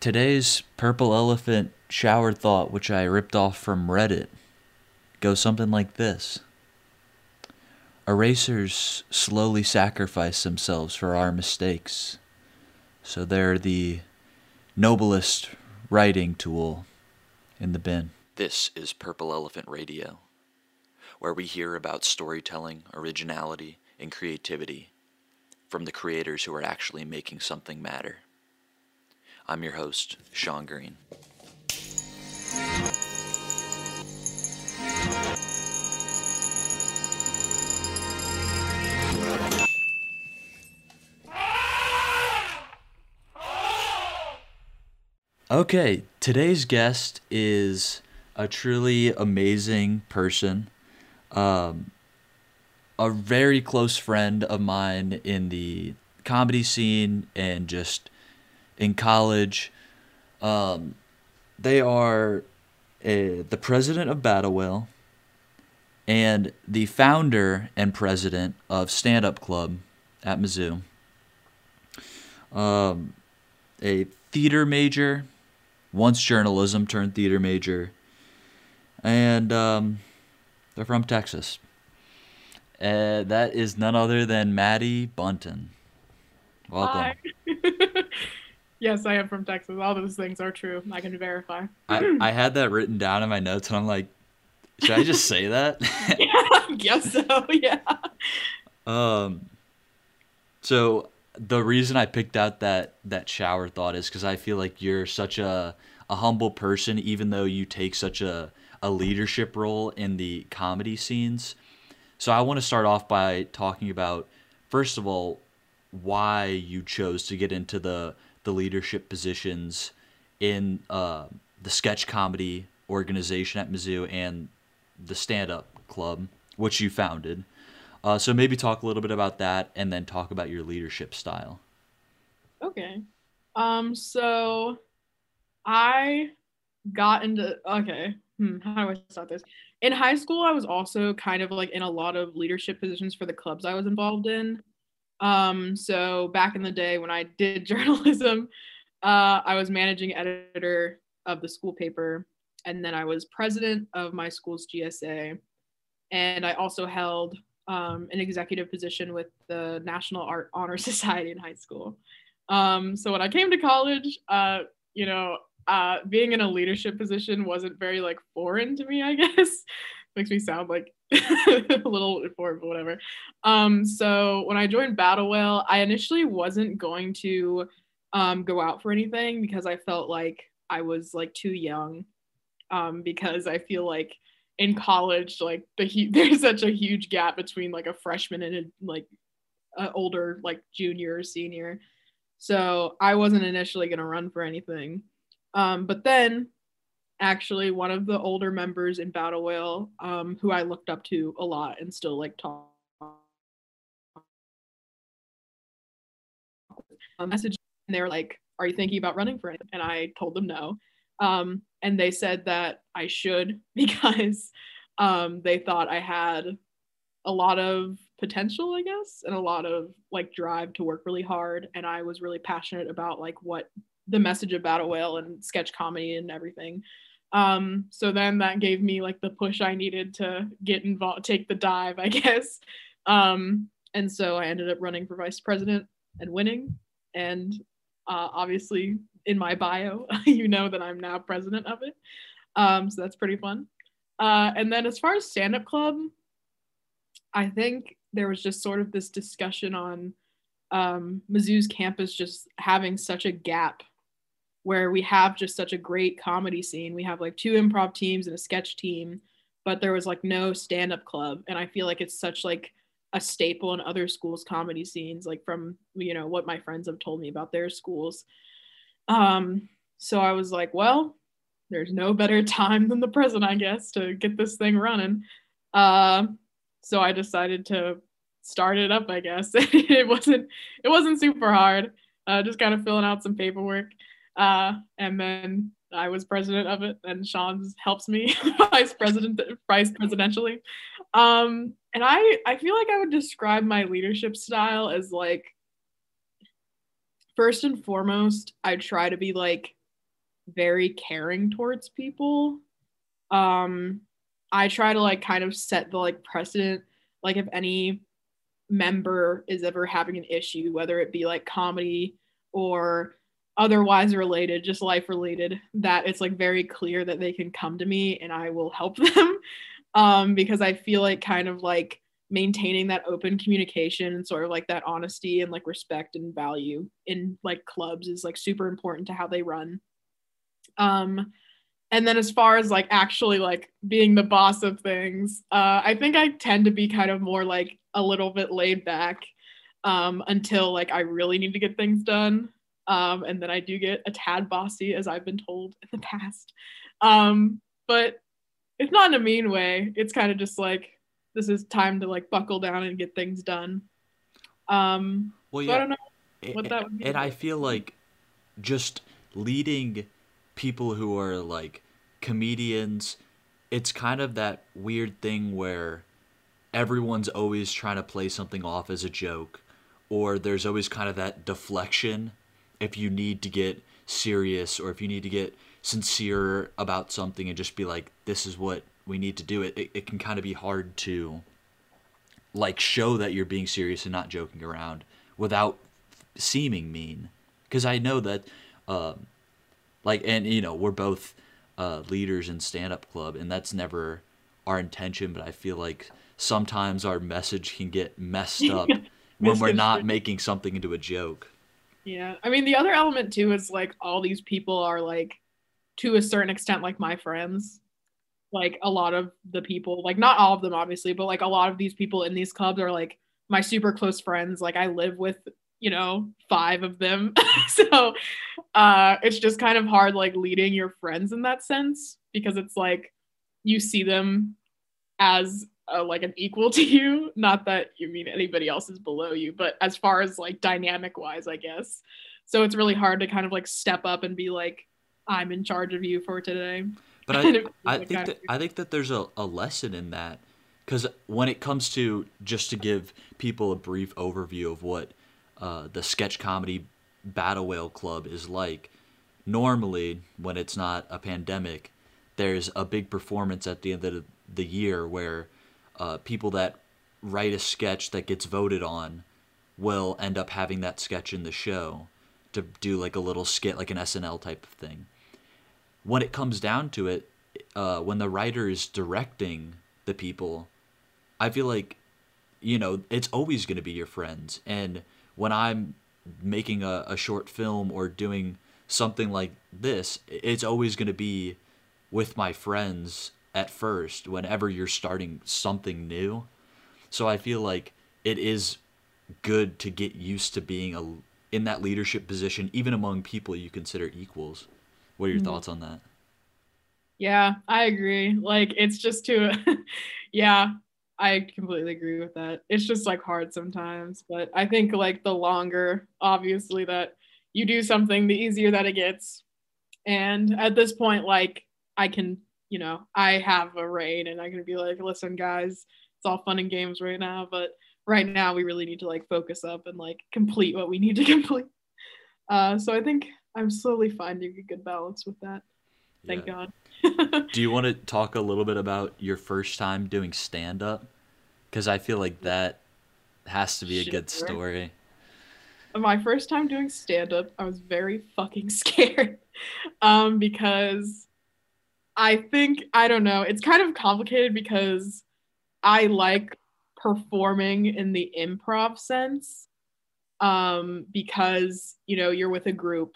Today's Purple Elephant shower thought, which I ripped off from Reddit, goes something like this Erasers slowly sacrifice themselves for our mistakes. So they're the noblest writing tool in the bin. This is Purple Elephant Radio, where we hear about storytelling, originality, and creativity from the creators who are actually making something matter. I'm your host, Sean Green. Okay, today's guest is a truly amazing person. Um, a very close friend of mine in the comedy scene and just in college. Um, they are a, the president of Battle Whale and the founder and president of Stand Up Club at Mizzou. Um, a theater major, once journalism turned theater major, and um, they're from Texas. Uh, that is none other than Maddie Bunton. Welcome. Yes, I am from Texas. All those things are true. I can verify. I, I had that written down in my notes, and I'm like, should I just say that? yeah, I guess so. Yeah. Um. So the reason I picked out that that shower thought is because I feel like you're such a a humble person, even though you take such a a leadership role in the comedy scenes. So I want to start off by talking about first of all why you chose to get into the the leadership positions in uh, the sketch comedy organization at Mizzou and the stand up club, which you founded. Uh, so maybe talk a little bit about that and then talk about your leadership style. Okay. Um, so I got into okay. Hmm, how do I start this? In high school, I was also kind of like in a lot of leadership positions for the clubs I was involved in. Um, so back in the day when I did journalism, uh, I was managing editor of the school paper, and then I was president of my school's GSA, and I also held um, an executive position with the National Art Honor Society in high school. Um, so when I came to college, uh, you know, uh, being in a leadership position wasn't very like foreign to me, I guess. Makes me sound like a little informed, but whatever. Um, so when I joined Battle Whale, I initially wasn't going to um, go out for anything because I felt like I was like too young. Um, because I feel like in college, like the there's such a huge gap between like a freshman and a like a older like junior or senior. So I wasn't initially gonna run for anything. Um, but then actually one of the older members in Battle Whale, um, who I looked up to a lot and still like talk. A message and they were like, "Are you thinking about running for it?" And I told them no, um, and they said that I should because um, they thought I had a lot of potential, I guess, and a lot of like drive to work really hard, and I was really passionate about like what the message of Battle Whale and sketch comedy and everything. Um, so then that gave me like the push I needed to get involved, take the dive, I guess. Um, and so I ended up running for vice president and winning. And uh, obviously, in my bio, you know that I'm now president of it. Um, so that's pretty fun. Uh, and then as far as stand up club, I think there was just sort of this discussion on um, Mizzou's campus just having such a gap where we have just such a great comedy scene. We have like two improv teams and a sketch team, but there was like no stand up club. And I feel like it's such like a staple in other schools' comedy scenes, like from, you know, what my friends have told me about their schools. Um, so I was like, well, there's no better time than the present, I guess, to get this thing running. Uh, so I decided to start it up, I guess. it wasn't it wasn't super hard. Uh, just kind of filling out some paperwork. Uh, and then I was president of it, and Sean helps me vice president, vice presidentially. Um, and I, I feel like I would describe my leadership style as like, first and foremost, I try to be like very caring towards people. Um, I try to like kind of set the like precedent, like if any member is ever having an issue, whether it be like comedy or otherwise related, just life related, that it's like very clear that they can come to me and I will help them. um, because I feel like kind of like maintaining that open communication and sort of like that honesty and like respect and value in like clubs is like super important to how they run. Um, and then as far as like actually like being the boss of things, uh, I think I tend to be kind of more like a little bit laid back um, until like I really need to get things done. Um, and then I do get a tad bossy, as I've been told in the past. Um, but it's not in a mean way. It's kind of just like this is time to like buckle down and get things done. Um, well, yeah. I don't know what that would be. And I feel like just leading people who are like comedians, it's kind of that weird thing where everyone's always trying to play something off as a joke, or there's always kind of that deflection if you need to get serious or if you need to get sincere about something and just be like, this is what we need to do it, it, it can kind of be hard to like show that you're being serious and not joking around without seeming mean. Because I know that, um, like, and you know, we're both uh, leaders in stand up club, and that's never our intention. But I feel like sometimes our message can get messed up when we're not making something into a joke. Yeah, I mean, the other element too is like all these people are like, to a certain extent, like my friends. Like a lot of the people like not all of them obviously but like a lot of these people in these clubs are like my super close friends. Like i live with you know five of them. So uh it's just kind of hard like leading your friends in that sense because it's like you see them as a, like an equal to you. Not that you mean anybody else is below you but as far as like dynamic wise i guess. So it's really hard to kind of like step up and be like i'm in charge of you for today. But I, I think that I think that there's a, a lesson in that because when it comes to just to give people a brief overview of what uh, the sketch comedy battle whale club is like normally when it's not a pandemic there's a big performance at the end of the year where uh, people that write a sketch that gets voted on will end up having that sketch in the show to do like a little skit like an snl type of thing when it comes down to it, uh, when the writer is directing the people, I feel like, you know, it's always going to be your friends. And when I'm making a, a short film or doing something like this, it's always going to be with my friends at first whenever you're starting something new. So I feel like it is good to get used to being a in that leadership position even among people you consider equals. What are your mm-hmm. thoughts on that? Yeah, I agree. Like it's just too yeah, I completely agree with that. It's just like hard sometimes, but I think like the longer obviously that you do something, the easier that it gets. And at this point like I can, you know, I have a reign and I can be like, "Listen guys, it's all fun and games right now, but right now we really need to like focus up and like complete what we need to complete." Uh so I think I'm slowly finding a good balance with that. Thank yeah. God. Do you want to talk a little bit about your first time doing stand up? Because I feel like that has to be a good story. My first time doing stand up, I was very fucking scared um, because I think, I don't know, it's kind of complicated because I like performing in the improv sense um, because, you know, you're with a group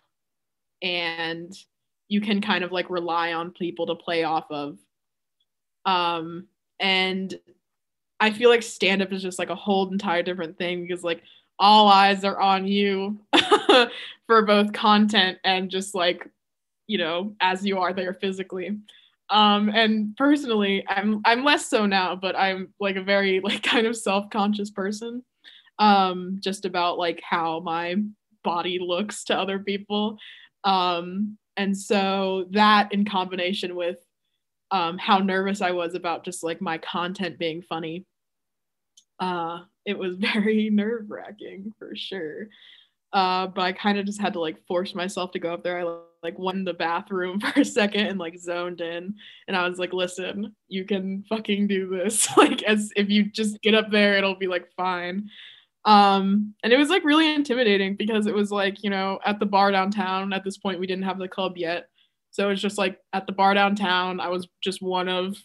and you can kind of like rely on people to play off of. Um, and I feel like stand up is just like a whole entire different thing because like all eyes are on you for both content and just like, you know, as you are there physically. Um, and personally, I'm I'm less so now, but I'm like a very like kind of self-conscious person. Um, just about like how my body looks to other people. Um, and so that in combination with um, how nervous I was about just like my content being funny, uh, it was very nerve wracking for sure. Uh, but I kind of just had to like force myself to go up there. I like went in the bathroom for a second and like zoned in, and I was like, "Listen, you can fucking do this. like, as if you just get up there, it'll be like fine." Um, and it was like really intimidating because it was like you know at the bar downtown. At this point, we didn't have the club yet, so it was just like at the bar downtown. I was just one of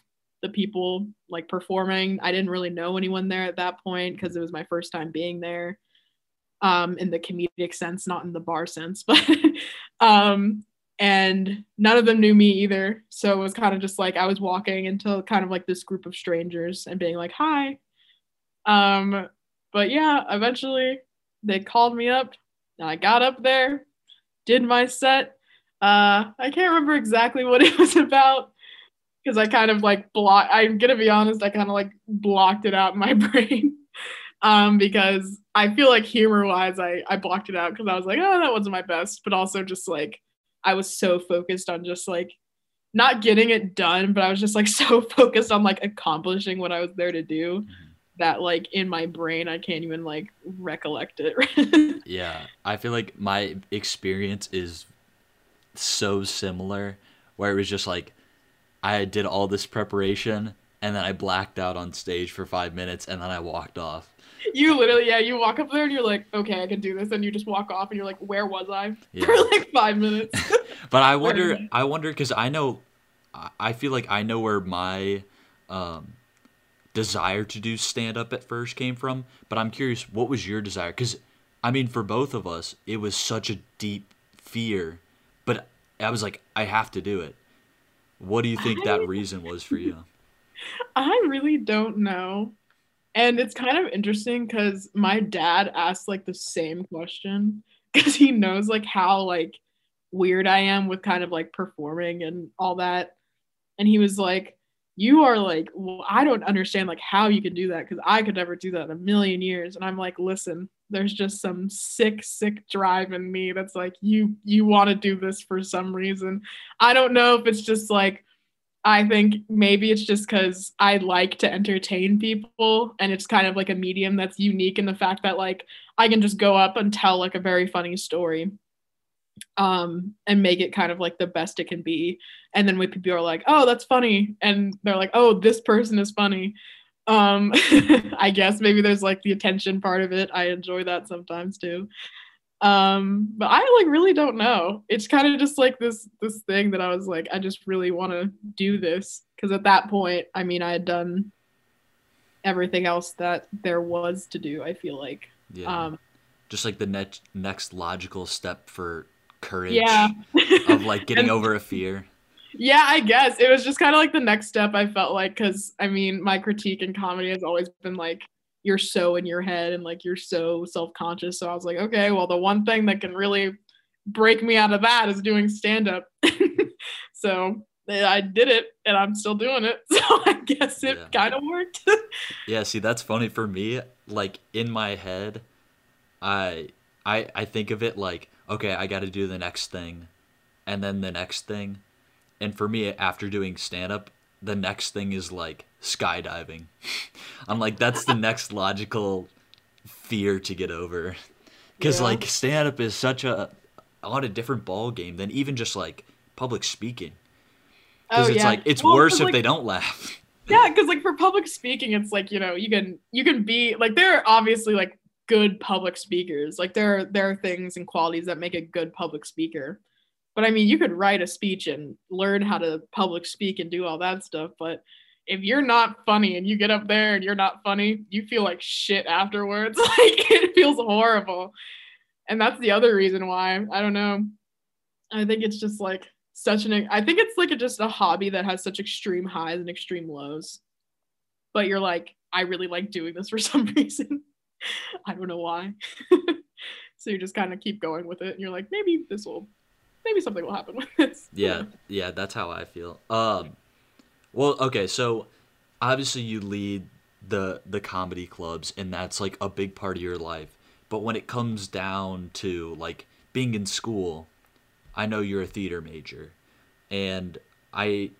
the people like performing. I didn't really know anyone there at that point because it was my first time being there um, in the comedic sense, not in the bar sense, but um, and none of them knew me either. So it was kind of just like I was walking into kind of like this group of strangers and being like, "Hi." Um, but yeah, eventually they called me up, and I got up there, did my set. Uh, I can't remember exactly what it was about because I kind of like block. I'm gonna be honest, I kind of like blocked it out in my brain um, because I feel like humor wise, I, I blocked it out because I was like, oh, that wasn't my best, but also just like I was so focused on just like not getting it done, but I was just like so focused on like accomplishing what I was there to do mm-hmm. that like in my brain I can't even like recollect it. yeah, I feel like my experience is so similar where it was just like I did all this preparation and then I blacked out on stage for 5 minutes and then I walked off you literally, yeah, you walk up there and you're like, okay, I can do this, and you just walk off and you're like, where was I yeah. for like five minutes? but I wonder, I wonder, because I know, I feel like I know where my um, desire to do stand up at first came from. But I'm curious, what was your desire? Because I mean, for both of us, it was such a deep fear, but I was like, I have to do it. What do you think I, that reason was for you? I really don't know. And it's kind of interesting because my dad asked like the same question because he knows like how like weird I am with kind of like performing and all that. And he was like, You are like, well, I don't understand like how you can do that because I could never do that in a million years. And I'm like, listen, there's just some sick, sick drive in me that's like, you you want to do this for some reason. I don't know if it's just like I think maybe it's just because I like to entertain people and it's kind of like a medium that's unique in the fact that like I can just go up and tell like a very funny story um and make it kind of like the best it can be. And then when people are like oh that's funny and they're like oh this person is funny um i guess maybe there's like the attention part of it. I enjoy that sometimes too um but i like really don't know. It's kind of just like this this thing that i was like i just really want to do this. Because at that point i mean i had done everything else that there was to do i feel like. Yeah. Um just like the next next logical step for courage yeah. of like getting and, over a fear. Yeah i guess. It was just kind of like the next step i felt like because i mean my critique in comedy has always been like you're so in your head and like you're so self-conscious. So i was like okay well the one thing that can really break me out of that is doing stand up so eh, i did it and i'm still doing it. So i guess it yeah. kind of worked. Yeah see that's funny for me like in my head i i i think of it like okay i got to do the next thing and then the next thing. And for me after doing stand up the next thing is like skydiving. I'm like, that's the next logical fear to get over. Because, yeah. like, stand up is such a, on a different ball game than even just like public speaking. Because oh, it's yeah. like, it's well, worse if like, they don't laugh. yeah, because, like, for public speaking, it's like, you know, you can, you can be, like, there are obviously, like, good public speakers. Like, there are, there are things and qualities that make a good public speaker. But I mean, you could write a speech and learn how to public speak and do all that stuff. But if you're not funny and you get up there and you're not funny, you feel like shit afterwards. like it feels horrible. And that's the other reason why. I don't know. I think it's just like such an I think it's like a, just a hobby that has such extreme highs and extreme lows. But you're like, I really like doing this for some reason. I don't know why. so you just kind of keep going with it and you're like, maybe this will maybe something will happen with this. Yeah, yeah, that's how I feel. Um, well, okay, so obviously you lead the the comedy clubs, and that's like a big part of your life. But when it comes down to like being in school, I know you're a theater major, and I,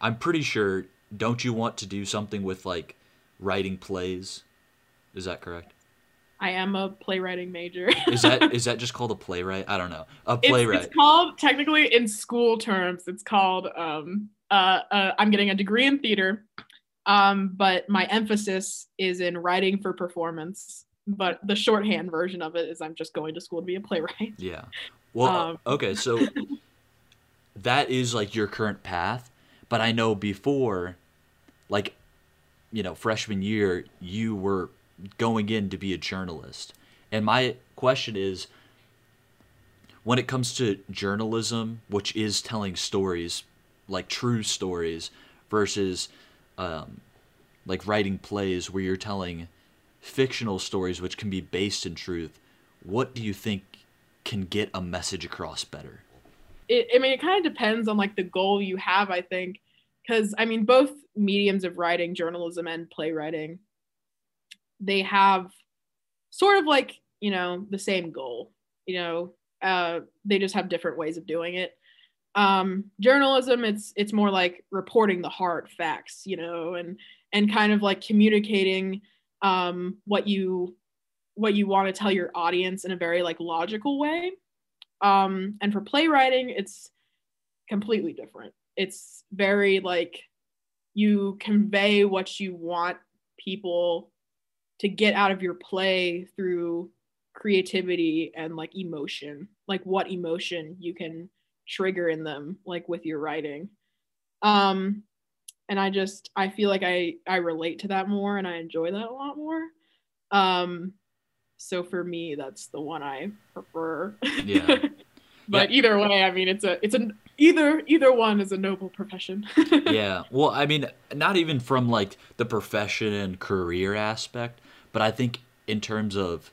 I'm pretty sure. Don't you want to do something with like writing plays? Is that correct? I am a playwriting major. is that is that just called a playwright? I don't know. A playwright. It's, it's called technically in school terms. It's called um uh, uh I'm getting a degree in theater, um but my emphasis is in writing for performance. But the shorthand version of it is I'm just going to school to be a playwright. Yeah. Well, um, okay, so that is like your current path, but I know before, like, you know, freshman year, you were going in to be a journalist. And my question is when it comes to journalism, which is telling stories, like true stories, versus um, like writing plays where you're telling fictional stories which can be based in truth, what do you think can get a message across better? It, I mean, it kind of depends on like the goal you have, I think. Because, I mean, both mediums of writing, journalism and playwriting, they have sort of like you know the same goal you know uh, they just have different ways of doing it. Um, journalism it's it's more like reporting the hard facts you know and and kind of like communicating um, what you what you want to tell your audience in a very like logical way. Um, and for playwriting it's completely different. It's very like you convey what you want people to get out of your play through creativity and like emotion like what emotion you can trigger in them like with your writing. Um and i just i feel like i i relate to that more and i enjoy that a lot more. Um so for me that's the one i prefer. Yeah. But yeah. either way i mean it's a it's an either either one is a noble profession. Yeah. Well i mean not even from like the profession and career aspect but I think in terms of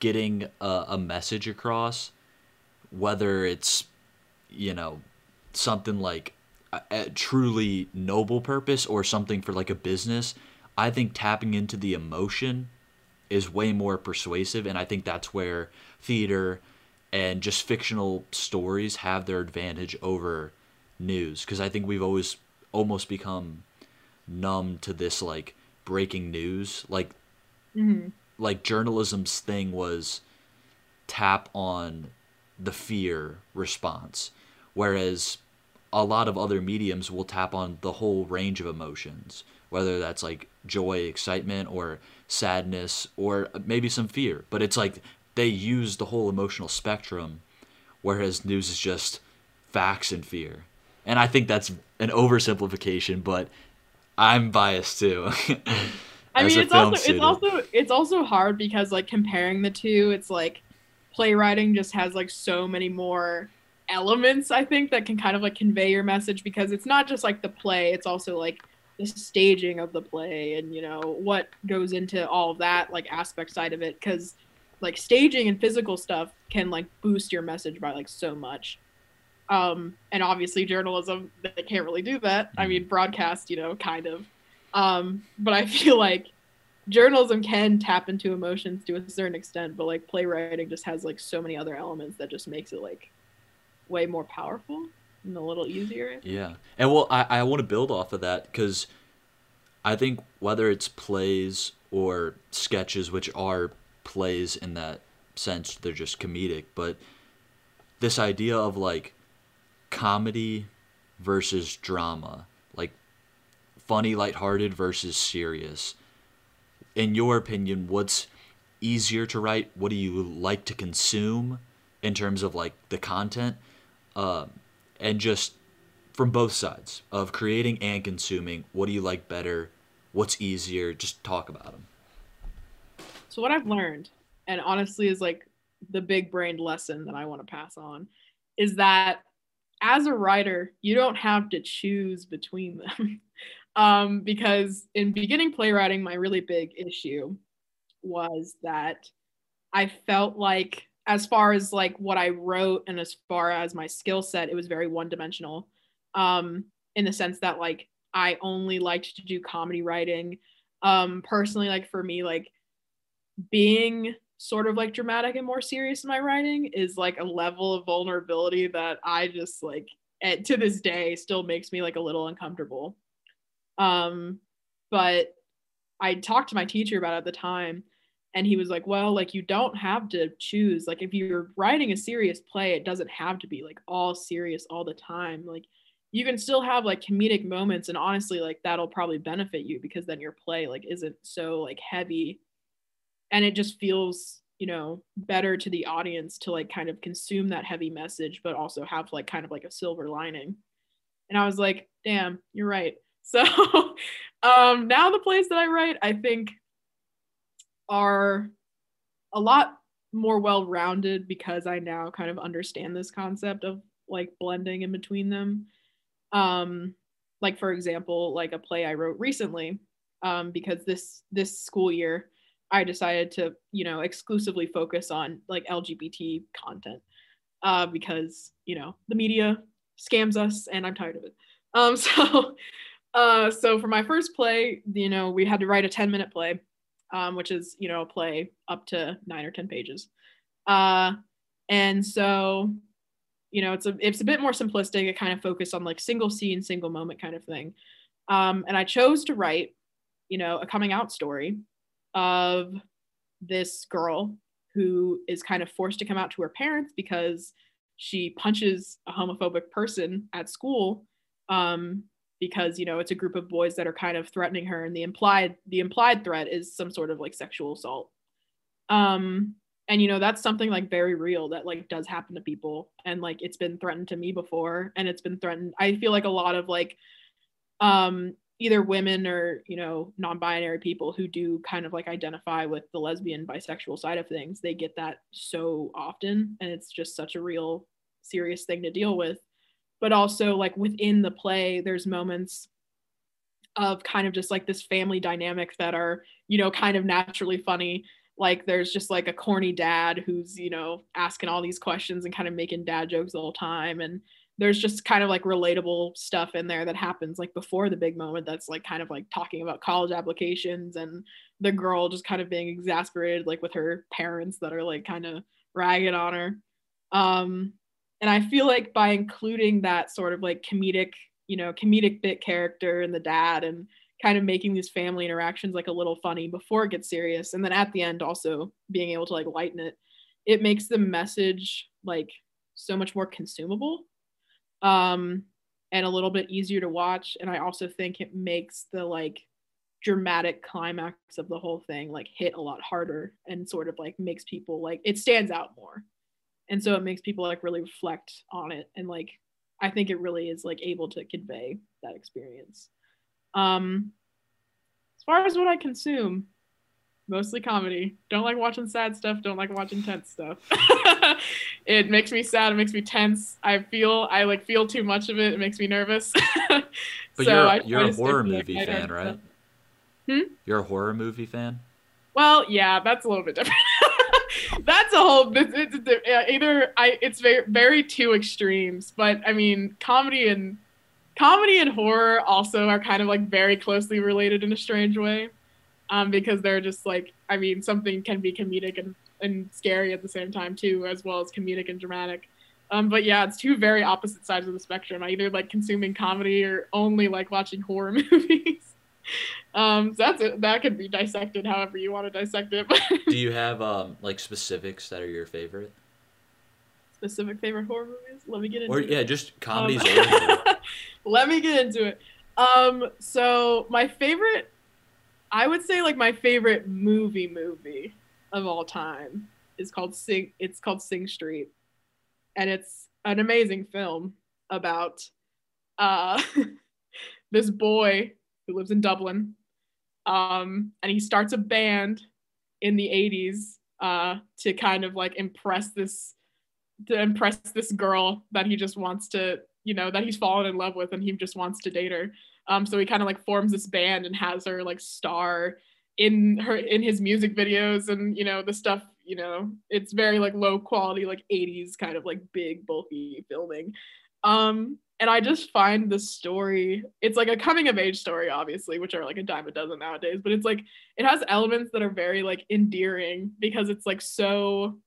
getting a, a message across, whether it's you know something like a, a truly noble purpose or something for like a business, I think tapping into the emotion is way more persuasive, and I think that's where theater and just fictional stories have their advantage over news. Because I think we've always almost become numb to this like breaking news. Like mm-hmm. like journalism's thing was tap on the fear response whereas a lot of other mediums will tap on the whole range of emotions whether that's like joy excitement or sadness or maybe some fear. But it's like they use the whole emotional spectrum whereas news is just facts and fear. And i think that's an oversimplification but i'm biased too I mean, it's also student. it's also it's also hard because like comparing the two, it's like playwriting just has like so many more elements I think that can kind of like convey your message because it's not just like the play, it's also like the staging of the play and you know what goes into all of that like aspect side of it because like staging and physical stuff can like boost your message by like so much. Um and obviously journalism they can't really do that. I mean broadcast you know kind of um, but I feel like journalism can tap into emotions to a certain extent, but like playwriting just has like so many other elements that just makes it like way more powerful and a little easier. Yeah. And well, I, I want to build off of that because I think whether it's plays or sketches, which are plays in that sense, they're just comedic, but this idea of like comedy versus drama funny, lighthearted versus serious. In your opinion, what's easier to write? What do you like to consume in terms of like the content? Uh, and just from both sides of creating and consuming, what do you like better? What's easier? Just talk about them. So, what I've learned, and honestly is like the big brained lesson that I want to pass on, is that as a writer, you don't have to choose between them. um, because in beginning playwriting, my really big issue was that I felt like, as far as like what I wrote and as far as my skill set, it was very one dimensional. Um, in the sense that like I only liked to do comedy writing. Um, personally, like for me, like being sort of like dramatic and more serious in my writing is like a level of vulnerability that I just like at, to this day still makes me like a little uncomfortable. Um, but I talked to my teacher about it at the time, and he was like well like you don't have to choose. Like if you're writing a serious play it doesn't have to be like all serious all the time. Like you can still have like comedic moments and honestly like that'll probably benefit you because then your play like isn't so like heavy. And it just feels you know better to the audience to like kind of consume that heavy message but also have like kind of like a silver lining. And i was like damn you're right so um now the plays that i write i think are a lot more well rounded because I now kind of understand this concept of like blending in between them. Um, like for example, like a play I wrote recently, um, because this this school year I decided to you know exclusively focus on like LGBT content uh, because you know the media scams us and I'm tired of it. Um, so uh, so for my first play, you know, we had to write a 10 minute play um, which is you know a play up to nine or ten pages. Uh, and so, you know, it's a it's a bit more simplistic. It kind of focused on like single scene, single moment kind of thing. Um, and I chose to write, you know, a coming out story of this girl who is kind of forced to come out to her parents because she punches a homophobic person at school um, because you know it's a group of boys that are kind of threatening her and the implied the implied threat is some sort of like sexual assault. Um and you know that's something like very real that like does happen to people and like it's been threatened to me before and it's been threatened i feel like a lot of like um either women or you know non-binary people who do kind of like identify with the lesbian bisexual side of things they get that so often and it's just such a real serious thing to deal with but also like within the play there's moments of kind of just like this family dynamic that are you know kind of naturally funny. Like there's just like a corny dad who's you know asking all these questions and kind of making dad jokes all the whole time. And there's just kind of like relatable stuff in there that happens like before the big moment that's like kind of like talking about college applications and the girl just kind of being exasperated like with her parents that are like kind of ragging on her. Um and I feel like by including that sort of like comedic, you know, comedic bit character and the dad and kind of making these family interactions like a little funny before it gets serious and then at the end also being able to like lighten it it makes the message like so much more consumable um and a little bit easier to watch. And i also think it makes the like dramatic climax of the whole thing like hit a lot harder and sort of like makes people like it stands out more and so it makes people like really reflect on it. And like i think it really is like able to convey that experience. Um as far as what i consume mostly comedy. Don't like watching sad stuff. Don't like watching tense stuff. It makes me sad. It makes me tense. I feel i like feel too much of it. It makes me nervous. But so you're, you're a horror movie fan right? hmm? you're a horror movie fan? Well yeah that's a little bit different that's a whole it's, it's, either i it's very very two extremes but i mean comedy and comedy and horror also are kind of like very closely related in a strange way um because they're just like i mean something can be comedic and and scary at the same time too as well as comedic and dramatic. Um but yeah it's two very opposite sides of the spectrum. I either like consuming comedy or only like watching horror movies um, so that's it. That could be dissected however you want to dissect it. Do you have um like specifics that are your favorite? Specific favorite horror movies? Let me get into or, it. yeah, just comedies. Um, let me get into it. Um, so my favorite, I would say like my favorite movie movie of all time is called Sing. It's called Sing Street, and it's an amazing film about uh this boy who lives in Dublin. Um, and he starts a band in the 80s uh, to kind of like impress this to impress this girl that he just wants to, you know, that he's fallen in love with and he just wants to date her. Um, so he kind of like forms this band and has her like star in her in his music videos and you know the stuff you know it's very like low quality like 80s kind of like big bulky filming um and I just find the story, it's like a coming of age story, obviously, which are like a dime a dozen nowadays, but it's like it has elements that are very like endearing because it's like so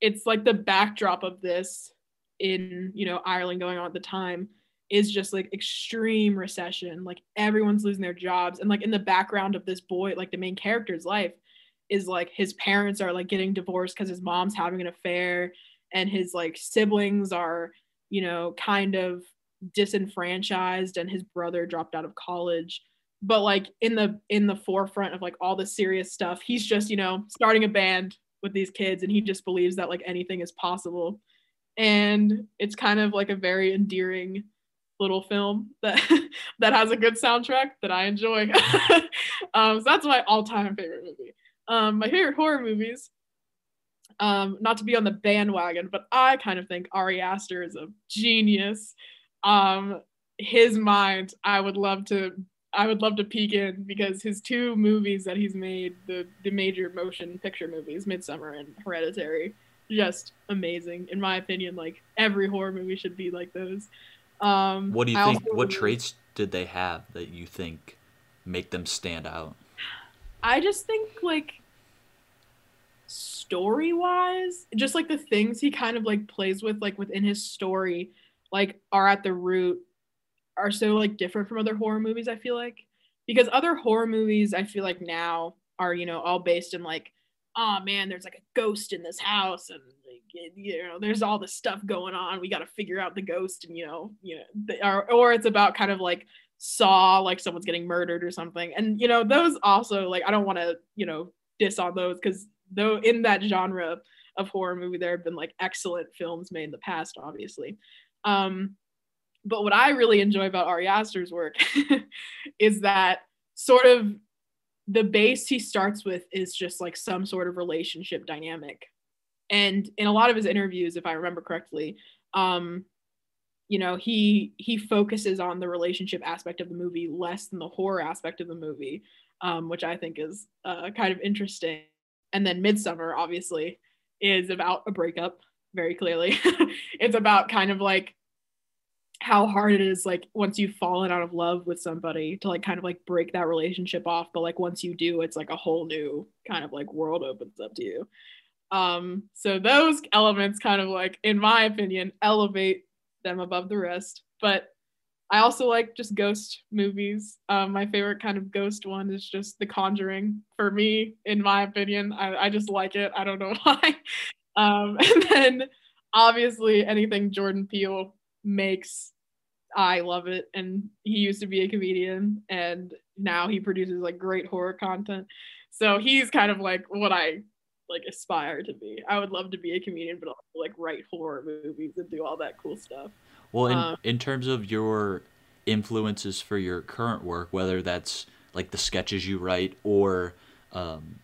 it's like the backdrop of this in you know Ireland going on at the time is just like extreme recession like everyone's losing their jobs and like in the background of this boy like the main character's life is like his parents are like getting divorced because his mom's having an affair and his like siblings are you know kind of disenfranchised and his brother dropped out of college but like in the in the forefront of like all the serious stuff he's just you know starting a band with these kids and he just believes that like anything is possible and it's kind of like a very endearing little film that that has a good soundtrack that I enjoy. um, so that's my all-time favorite movie. Um, my favorite horror movies. Um, not to be on the bandwagon, but I kind of think Ari Aster is a genius. Um, his mind, I would love to I would love to peek in because his two movies that he's made, the the major motion picture movies, Midsommar and Hereditary, just amazing in my opinion. Like every horror movie should be like those. Um, what do you I think? What traits did they have that you think make them stand out? I just think like story wise, just like the things he kind of like plays with, like within his story, like are at the root are so like different from other horror movies. I feel like because other horror movies, I feel like now are you know all based in like, oh man, there's like a ghost in this house and you know there's all this stuff going on. We got to figure out the ghost and you know you know or or it's about kind of like saw like someone's getting murdered or something and you know those also like i don't want to you know diss on those because though in that genre of horror movie there have been like excellent films made in the past obviously um but what I really enjoy about Ari Aster's work is that sort of the base he starts with is just like some sort of relationship dynamic. And in a lot of his interviews, if I remember correctly, um, you know, he he focuses on the relationship aspect of the movie less than the horror aspect of the movie, um, which I think is uh, kind of interesting. And then Midsommar, obviously, is about a breakup. Very clearly, it's about kind of like how hard it is like once you've fallen out of love with somebody to like kind of like break that relationship off. But like once you do it's like a whole new kind of like world opens up to you. Um so those elements kind of like in my opinion elevate them above the rest. But i also like just ghost movies um my favorite kind of ghost one is just the conjuring for me in my opinion i, I just like it i don't know why um and then obviously anything jordan peele makes I love it. And he used to be a comedian and now he produces like great horror content. So he's kind of like what I like aspire to be. I would love to be a comedian, but also like write horror movies and do all that cool stuff. Well, in, um, in terms of your influences for your current work, whether that's like the sketches you write or, um,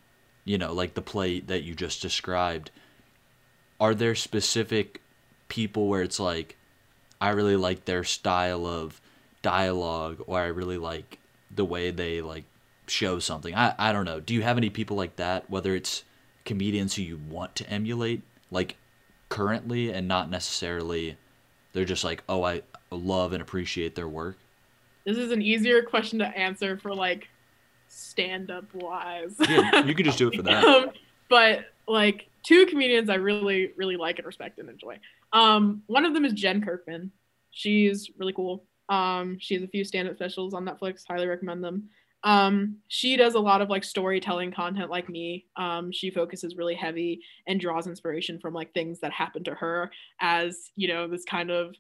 you know, like the play that you just described, are there specific people where it's like, I really like their style of dialogue or I really like the way they like show something. I, I don't know. Do you have any people like that, whether it's comedians who you want to emulate, like currently, and not necessarily they're just like, oh, I love and appreciate their work? This is an easier question to answer for like stand up wise. yeah, you could just do it for that. um, but like two comedians I really, really like and respect and enjoy. Um, one of them is Jen Kirkman. She's really cool. Um, she has a few stand-up specials on Netflix. Highly recommend them. Um, she does a lot of like storytelling content like me. Um, she focuses really heavy and draws inspiration from like things that happened to her as, you know, this kind of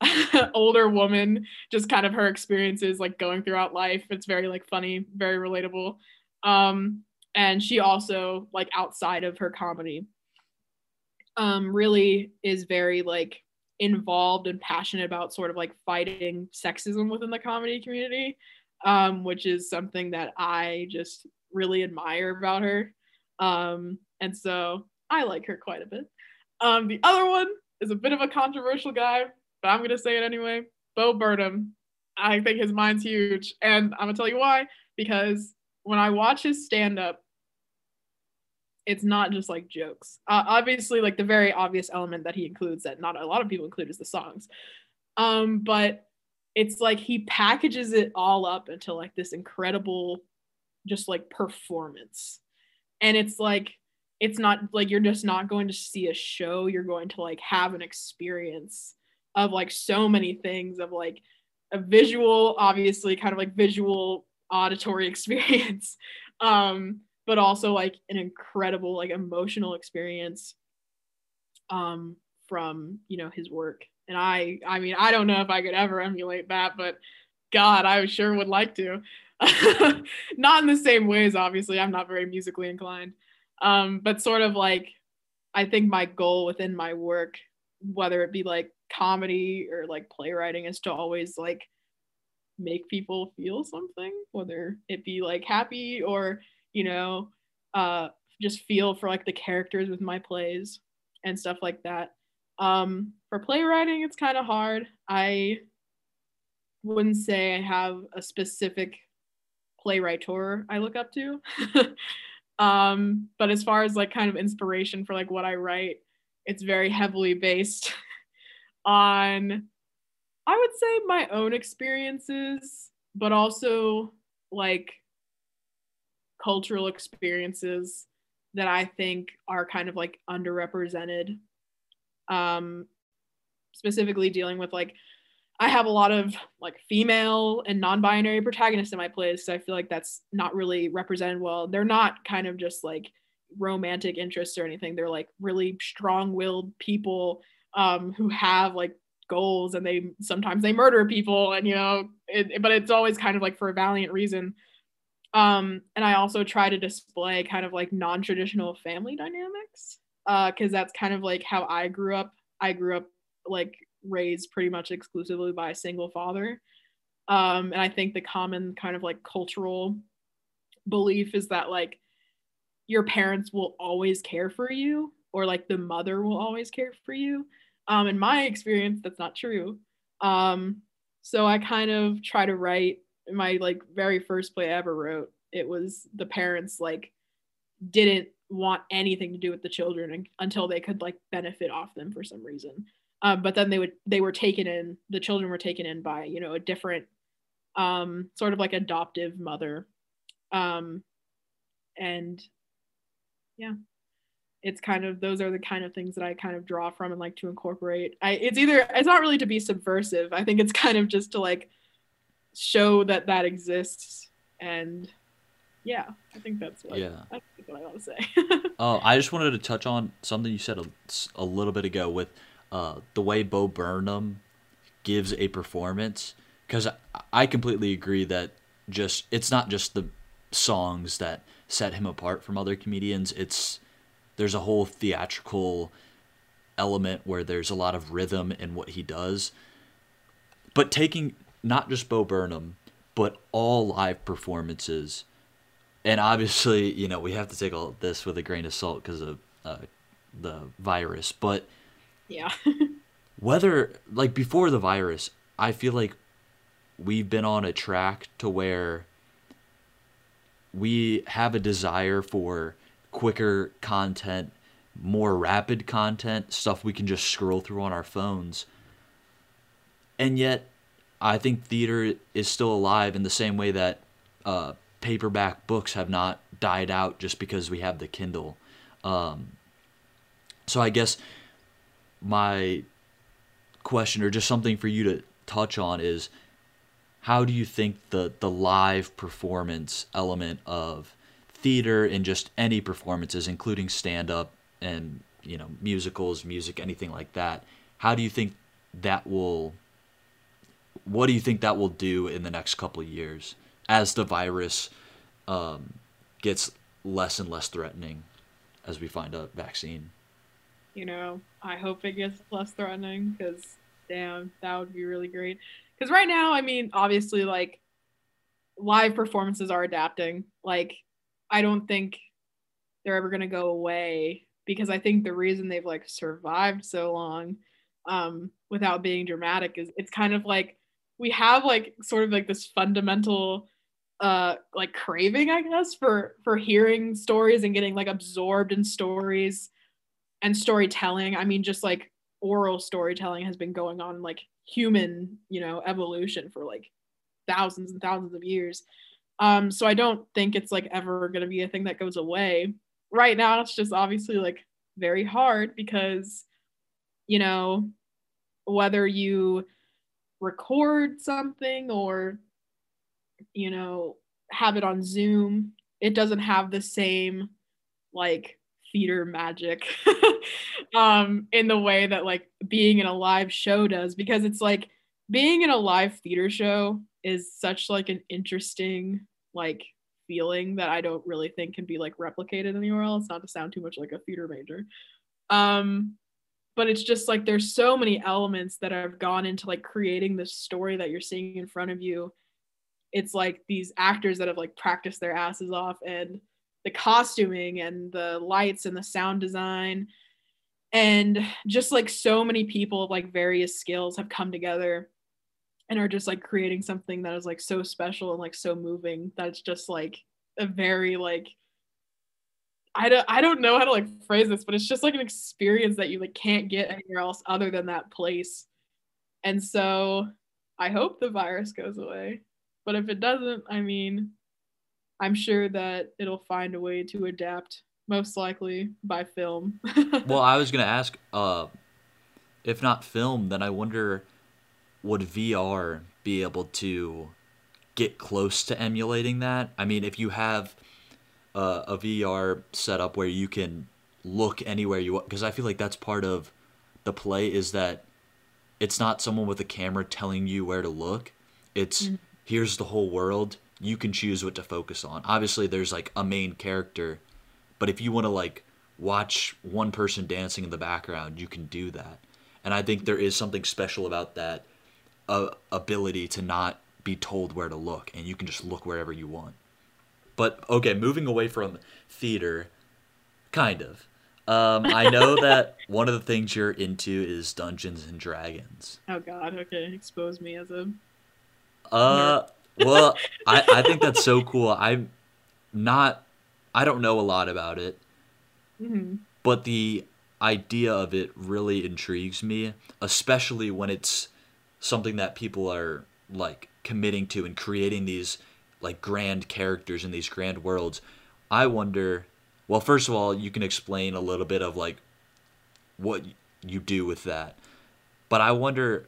older woman, just kind of her experiences like going throughout life. It's very like funny, very relatable. Um, and she also like outside of her comedy um, really is very like involved and passionate about sort of like fighting sexism within the comedy community, um, which is something that I just really admire about her. Um, and so I like her quite a bit. Um, the other one is a bit of a controversial guy, but I'm gonna say it anyway. Bo Burnham. I think his mind's huge, and I'm gonna tell you why. Because when I watch his stand up, it's not just like jokes. Uh, obviously, like the very obvious element that he includes that not a lot of people include is the songs. Um, but it's like he packages it all up into like this incredible, just like performance. And it's like, it's not like you're just not going to see a show, you're going to like have an experience of like so many things of like a visual, obviously, kind of like visual auditory experience. Um, but also like an incredible like emotional experience um from you know his work and i i mean i don't know if i could ever emulate that but god i sure would like to. Not in the same ways obviously. I'm not very musically inclined. Um but sort of like i think my goal within my work whether it be like comedy or like playwriting is to always like make people feel something whether it be like happy or you know uh just feel for like the characters with my plays and stuff like that um for playwriting it's kind of hard i wouldn't say i have a specific playwright i look up to um but as far as like kind of inspiration for like what i write it's very heavily based on I would say my own experiences, but also like cultural experiences that I think are kind of like underrepresented. Um, specifically dealing with like I have a lot of like female and non-binary protagonists in my plays, so I feel like that's not really represented well. They're not kind of just like romantic interests or anything. They're like really strong-willed people um, who have like goals and they sometimes they murder people and you know it, but it's always kind of like for a valiant reason um and i also try to display kind of like non-traditional family dynamics uh because that's kind of like how i grew up i grew up like raised pretty much exclusively by a single father um and i think the common kind of like cultural belief is that like your parents will always care for you or like the mother will always care for you um, in my experience, that's not true. Um, so I kind of try to write my like very first play I ever wrote. It was the parents like didn't want anything to do with the children until they could like benefit off them for some reason. Um, but then they would they were taken in the children were taken in by you know a different um, sort of like adoptive mother um, and yeah it's kind of those are the kind of things that I kind of draw from and like to incorporate. I it's either it's not really to be subversive. I think it's kind of just to like show that that exists and yeah, I think that's what yeah. I think what I want to say. Oh, uh, I just wanted to touch on something you said a, a little bit ago with uh, the way Bo Burnham gives a performance because I, I completely agree that just it's not just the songs that set him apart from other comedians. It's there's a whole theatrical element where there's a lot of rhythm in what he does. But taking not just Bo Burnham, but all live performances, and obviously, you know, we have to take all this with a grain of salt because of uh, the virus. But yeah, whether like before the virus, I feel like we've been on a track to where we have a desire for quicker content, more rapid content, stuff we can just scroll through on our phones. And yet, I think theater is still alive in the same way that uh, paperback books have not died out just because we have the Kindle. Um, so I guess my question, or just something for you to touch on, is how do you think the the live performance element of theater and just any performances, including stand up and you know musicals, music, anything like that. How do you think that will? What do you think that will do in the next couple of years as the virus um, gets less and less threatening as we find a vaccine? You know, I hope it gets less threatening because damn, that would be really great. Because right now, I mean, obviously, like live performances are adapting. Like I don't think they're ever going to go away because I think the reason they've like survived so long um, without being dramatic is it's kind of like we have like sort of like this fundamental uh like craving i guess for for hearing stories and getting like absorbed in stories and storytelling i mean just like oral storytelling has been going on like human you know evolution for like thousands and thousands of years um, so I don't think it's like ever gonna be a thing that goes away. Right now, it's just obviously like very hard because, you know, whether you record something or, you know, have it on Zoom, it doesn't have the same like theater magic um in the way that like being in a live show does because it's like being in a live theater show is such like an interesting like feeling that I don't really think can be like replicated anywhere else not to sound too much like a theater major. Um but it's just like there's so many elements that have gone into like creating the story that you're seeing in front of you it's like these actors that have like practiced their asses off and the costuming and the lights and the sound design and just like so many people of like various skills have come together and are just like creating something that is like so special and like so moving that it's just like a very like I don't I don't know how to like phrase this, but it's just like an experience that you like can't get anywhere else other than that place. And so I hope the virus goes away. But if it doesn't, I mean, I'm sure that it'll find a way to adapt, most likely by film. well, I was gonna ask, uh, if not film, then I wonder would VR be able to get close to emulating that? I mean, if you have uh, a VR setup where you can look anywhere you want, because I feel like that's part of the play is that it's not someone with a camera telling you where to look. It's mm-hmm. Here's the whole world. You can choose what to focus on. Obviously, there's like a main character, but if you want to like watch one person dancing in the background, you can do that. And I think there is something special about that uh, ability to not be told where to look, and you can just look wherever you want. But okay, moving away from theater, kind of. Um, I know that one of the things you're into is Dungeons and Dragons. Oh God! Okay, expose me as a. Uh, well, I I think that's so cool. I'm not. I don't know a lot about it, mm-hmm. but the idea of it really intrigues me, especially when it's something that people are like committing to and creating these like grand characters in these grand worlds. I wonder. Well, first of all, you can explain a little bit of like what you do with that, but I wonder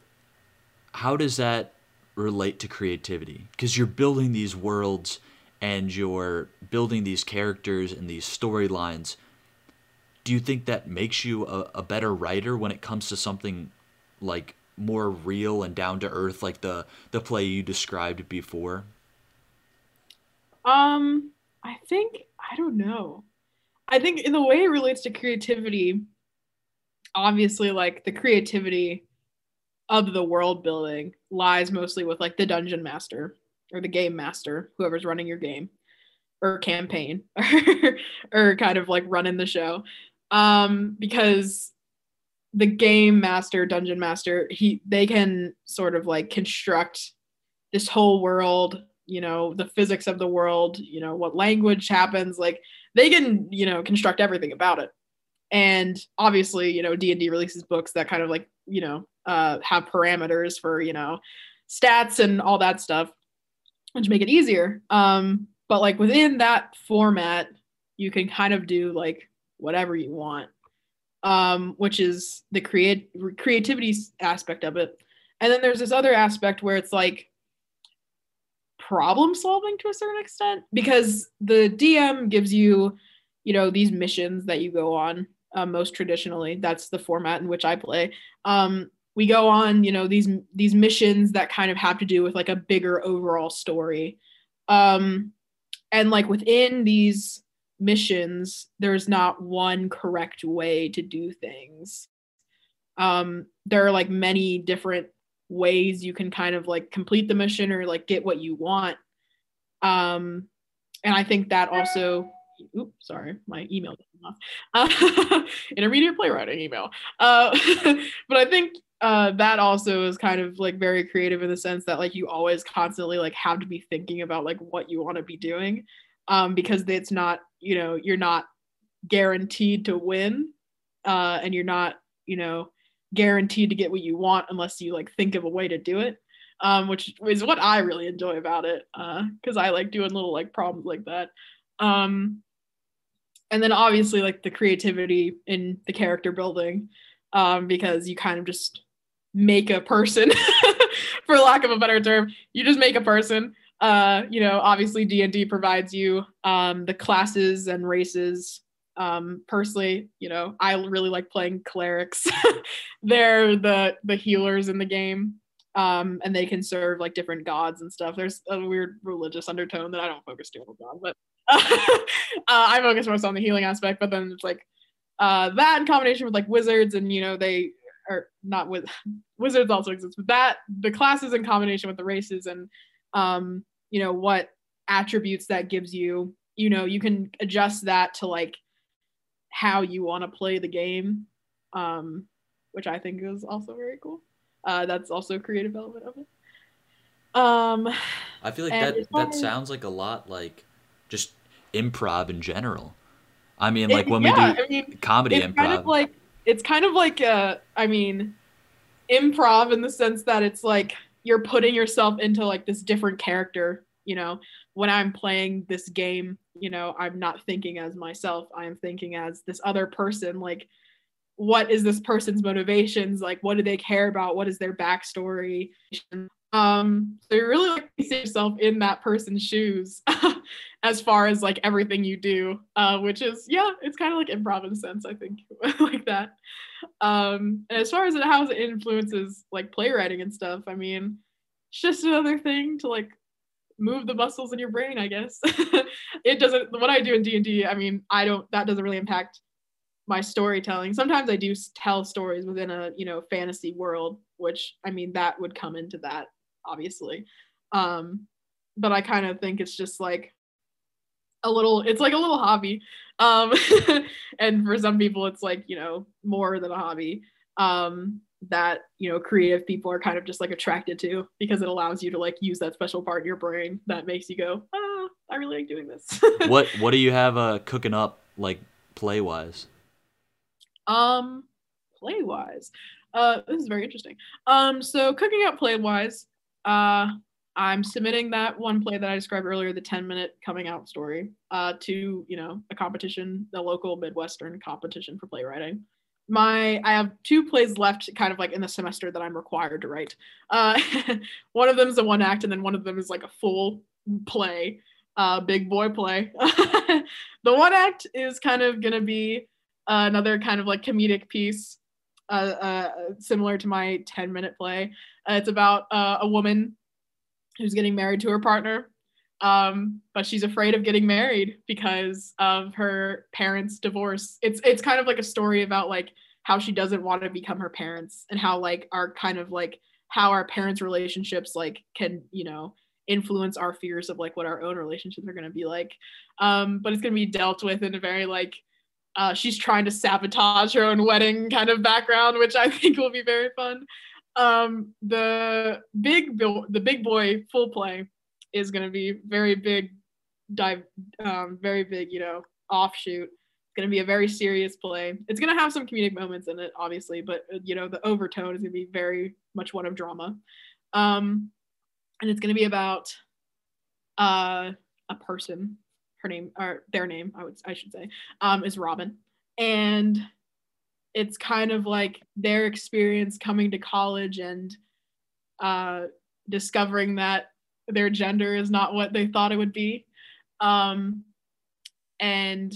how does that relate to creativity? Because you're building these worlds and you're building these characters and these storylines. Do you think that makes you a, a better writer when it comes to something like more real and down to earth like the the play you described before? Um, I think I don't know. I think in the way it relates to creativity, obviously like the creativity of the world building lies mostly with like the dungeon master or the game master, whoever's running your game or campaign or, kind of like running the show. Um, because the game master, dungeon master, he they can sort of like construct this whole world you know the physics of the world you know what language happens like they can you know construct everything about it and obviously you know d&d releases books that kind of like you know uh, have parameters for you know stats and all that stuff which make it easier um, but like within that format you can kind of do like whatever you want um, which is the create creativity aspect of it and then there's this other aspect where it's like problem solving to a certain extent because the DM gives you, you know, these missions that you go on. Uh, most traditionally, that's the format in which I play. Um, we go on, you know, these these missions that kind of have to do with like a bigger overall story. Um, and like within these missions, there's not one correct way to do things. Um, there are like many different ways you can kind of like complete the mission or like get what you want. Um, and I think that also, oops, sorry, my email. Uh, intermediate playwriting email. Uh, but I think uh, that also is kind of like very creative in the sense that like you always constantly like have to be thinking about like what you want to be doing um, because it's not you know you're not guaranteed to win uh, and you're not you know guaranteed to get what you want unless you like think of a way to do it um, which is what i really enjoy about it because uh, i like doing little like problems like that um, and then obviously like the creativity in the character building um, because you kind of just make a person for lack of a better term you just make a person uh, you know, obviously D and D provides you um, the classes and races. Um, personally, you know, I really like playing clerics. They're the the healers in the game, um, and they can serve like different gods and stuff. There's a weird religious undertone that I don't focus too much on, but uh, I focus most on the healing aspect. But then it's like uh, that in combination with like wizards, and you know, they are not with wizards also exist, but that the classes in combination with the races and um, you know what attributes that gives you you know you can adjust that to like how you want to play the game um which i think is also very cool. Uh that's also a creative element of it. Um i feel like that that sounds like a lot like just improv in general. I mean like when yeah, we do I mean, comedy improv kind of like it's kind of like uh i mean improv in the sense that it's like you're putting yourself into like this different character you know? When i'm playing this game you know i'm not thinking as myself. I am thinking as this other person. Like what is this person's motivations? Like what do they care about? What is their backstory? Um so you're really like yourself in that person's shoes as far as like everything you do uh which is yeah it's kind of like improv in a sense i think like that. Um and as far as it how it influences like playwriting and stuff i mean it's just another thing to like move the muscles in your brain i guess. It doesn't what i do in d&d i mean i don't that doesn't really impact my storytelling. Sometimes i do tell stories within a you know fantasy world which i mean that would come into that obviously. Um but i kind of think it's just like a little it's like a little hobby. Um and for some people it's like you know more than a hobby. Um that you know creative people are kind of just like attracted to because it allows you to like use that special part in your brain that makes you go ah i really like doing this. What what do you have uh cooking up like play wise um play wise uh this is very interesting. Um so cooking up play wise uh i'm submitting that one play that i described earlier the 10 minute coming out story uh to you know a competition the local midwestern competition for playwriting my I have two plays left kind of like in the semester that I'm required to write. Uh, one of them is a one act and then one of them is like a full play, uh, big boy play. the one act is kind of gonna be uh, another kind of like comedic piece, uh, uh, similar to my 10 minute play. It's about a woman who's getting married to her partner um, but she's afraid of getting married because of her parents' divorce. It's it's kind of like a story about like how she doesn't want to become her parents and how like our kind of like how our parents' relationships like can you know influence our fears of like what our own relationships are going to be like. Um, but it's going to be dealt with in a very like uh, she's trying to sabotage her own wedding kind of background, which I think will be very fun. Um, the big the big boy full play is going to be very big dive um, very big you know offshoot. It's going to be a very serious play. It's going to have some comedic moments in it obviously but uh, you know the overtone is going to be very much one of drama. Um, and it's going to be about uh, a person. Her name or their name i would i should say um, is robin. And it's kind of like their experience coming to college and uh, discovering that their gender is not what they thought it would be. Um, and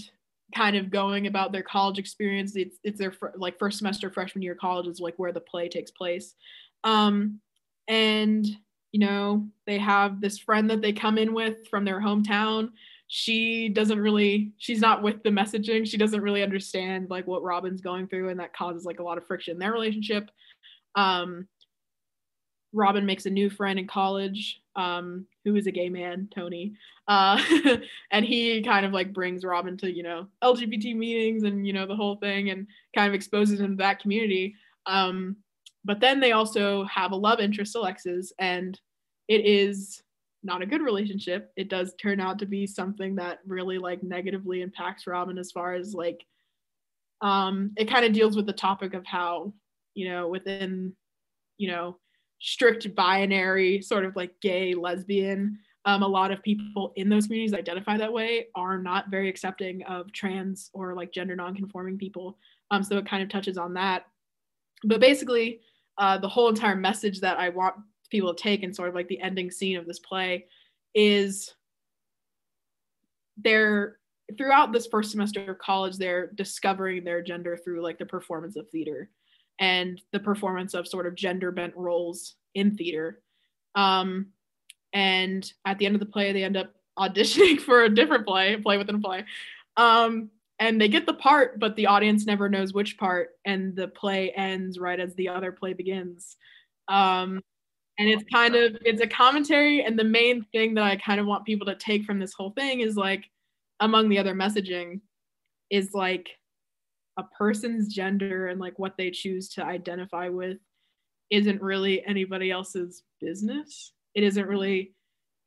kind of going about their college experience. It's, it's their fr- like first semester freshman year college is like where the play takes place. Um, and you know they have this friend that they come in with from their hometown she doesn't really she's not with the messaging she doesn't really understand like what robin's going through and that causes like a lot of friction in their relationship um, Robin makes a new friend in college um, who is a gay man, Tony. Uh, and he kind of like brings Robin to, you know, LGBT meetings and, you know, the whole thing and kind of exposes him to that community. Um, but then they also have a love interest, Alexis, and it is not a good relationship. It does turn out to be something that really like negatively impacts Robin as far as like, um, it kind of deals with the topic of how, you know, within, you know, strict binary sort of like gay lesbian um, a lot of people in those communities identify that way are not very accepting of trans or like gender non-conforming people um, so it kind of touches on that but basically uh, the whole entire message that i want people take and sort of like the ending scene of this play is they're throughout this first semester of college they're discovering their gender through like the performance of theater and the performance of sort of gender bent roles in theater. Um, and at the end of the play they end up auditioning for a different play play within a play. Um, and they get the part but the audience never knows which part and the play ends right as the other play begins. Um, and it's kind of it's a commentary and the main thing that i kind of want people to take from this whole thing is like among the other messaging is like a person's gender and like what they choose to identify with isn't really anybody else's business. It isn't really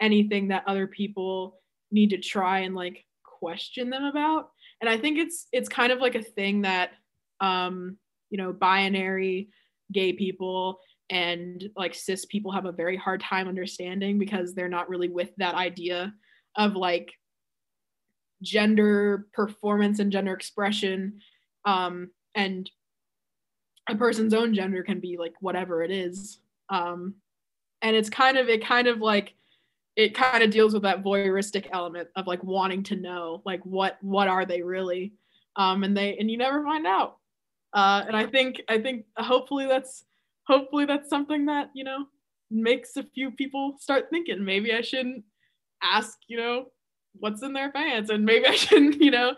anything that other people need to try and like question them about. And i think it's it's kind of like a thing that um you know binary gay people and like cis people have a very hard time understanding because they're not really with that idea of like gender performance and gender expression um, and a person's own gender can be like whatever it is. Um, and it's kind of it kind of like it kind of deals with that voyeuristic element of like wanting to know like what what are they really? Um, and they and you never find out. Uh, and i think i think hopefully that's hopefully that's something that you know makes a few people start thinking maybe i shouldn't ask you know what's in their pants and maybe i shouldn't you know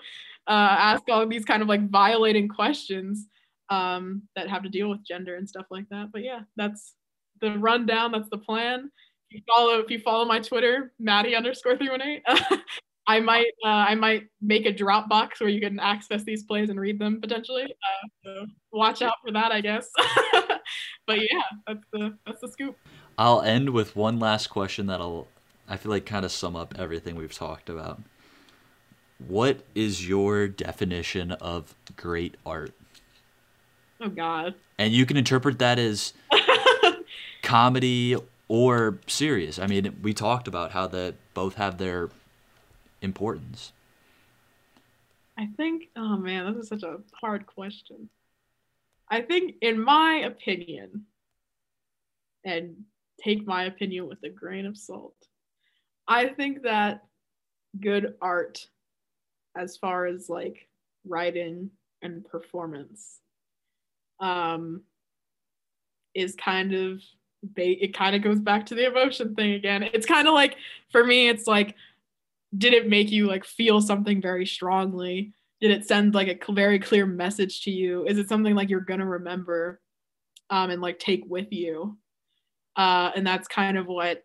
uh, ask all these kind of like violating questions um, that have to deal with gender and stuff like that but yeah that's the rundown that's the plan if you follow if you follow my twitter maddie underscore 318 I might uh, I might make a Dropbox where you can access these plays and read them potentially. Uh, so watch out for that, I guess. but yeah, that's the that's the scoop. I'll end with one last question that'll I feel like kind of sum up everything we've talked about. What is your definition of great art? Oh God. And you can interpret that as comedy or serious. I mean, we talked about how that both have their importance? I think, oh man, this is such a hard question. I think, in my opinion, and take my opinion with a grain of salt, I think that good art, as far as like writing and performance, um, is kind of it kind of goes back to the emotion thing again. It's kind of like for me, it's like did it make you like feel something very strongly did it send like a very clear message to you? Is it something like you're gonna remember um, and like take with you? Uh, and that's kind of what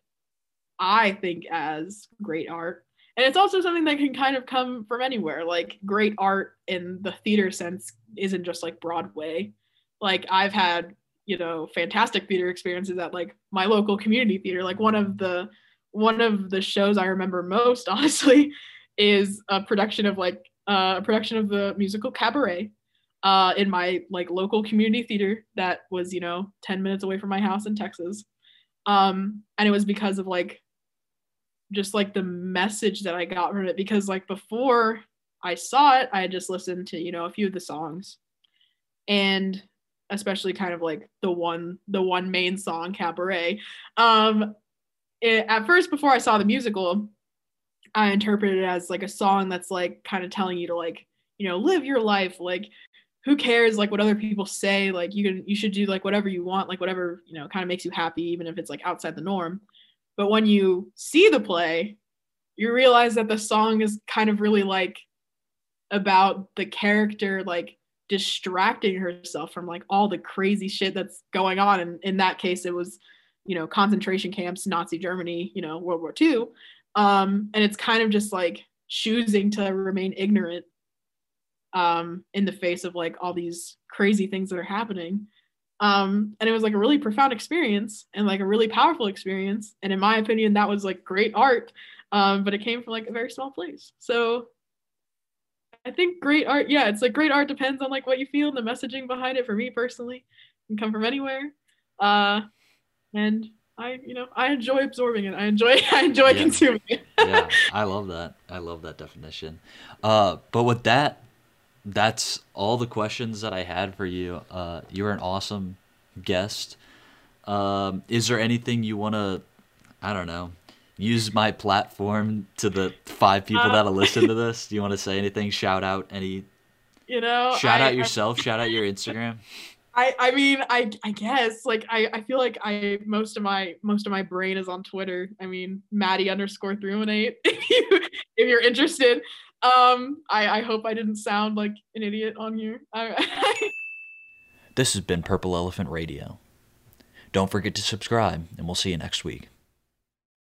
i think as great art. And it's also something that can kind of come from anywhere. Like great art in the theater sense isn't just like broadway. Like i've had you know fantastic theater experiences at like my local community theater. Like one of the one of the shows I remember most, honestly, is a production of like uh, a production of the musical Cabaret uh, in my like local community theater that was you know 10 minutes away from my house in Texas. Um, and it was because of like just like the message that I got from it because like before I saw it, I had just listened to you know a few of the songs, and especially kind of like the one the one main song Cabaret. Um, it, at first before I saw the musical, I interpret it as like a song that's like kind of telling you to like, you know, live your life. Like, who cares like what other people say? Like you can you should do like whatever you want, like whatever, you know, kind of makes you happy, even if it's like outside the norm. But when you see the play, you realize that the song is kind of really like about the character like distracting herself from like all the crazy shit that's going on and in that case it was you know concentration camps nazi germany you know world war ii um, and it's kind of just like choosing to remain ignorant um, in the face of like all these crazy things that are happening. Um, and it was like a really profound experience and like a really powerful experience. And in my opinion that was like great art. Um, but it came from like a very small place. So i think great art yeah it's like great art depends on like what you feel and the messaging behind it for me personally. It can come from anywhere. Uh, and I, you know, I enjoy absorbing it. I enjoy, I enjoy yeah. consuming it. yeah, I love that. I love that definition. Uh, but with that, that's all the questions that I had for you. Uh, you're an awesome guest. Um, is there anything you want to, I don't know, use my platform to the five people Uh, that'll listen to this. Do you want to say anything? Shout out any You know, shout I- out yourself, shout out your Instagram. I, I mean I I guess like I, I feel like I most of my most of my brain is on Twitter. I mean Maddie underscore three one eight if you if you're interested. Um I, I hope I didn't sound like an idiot on here. This has been Purple Elephant Radio. Don't forget to subscribe, and we'll see you next week.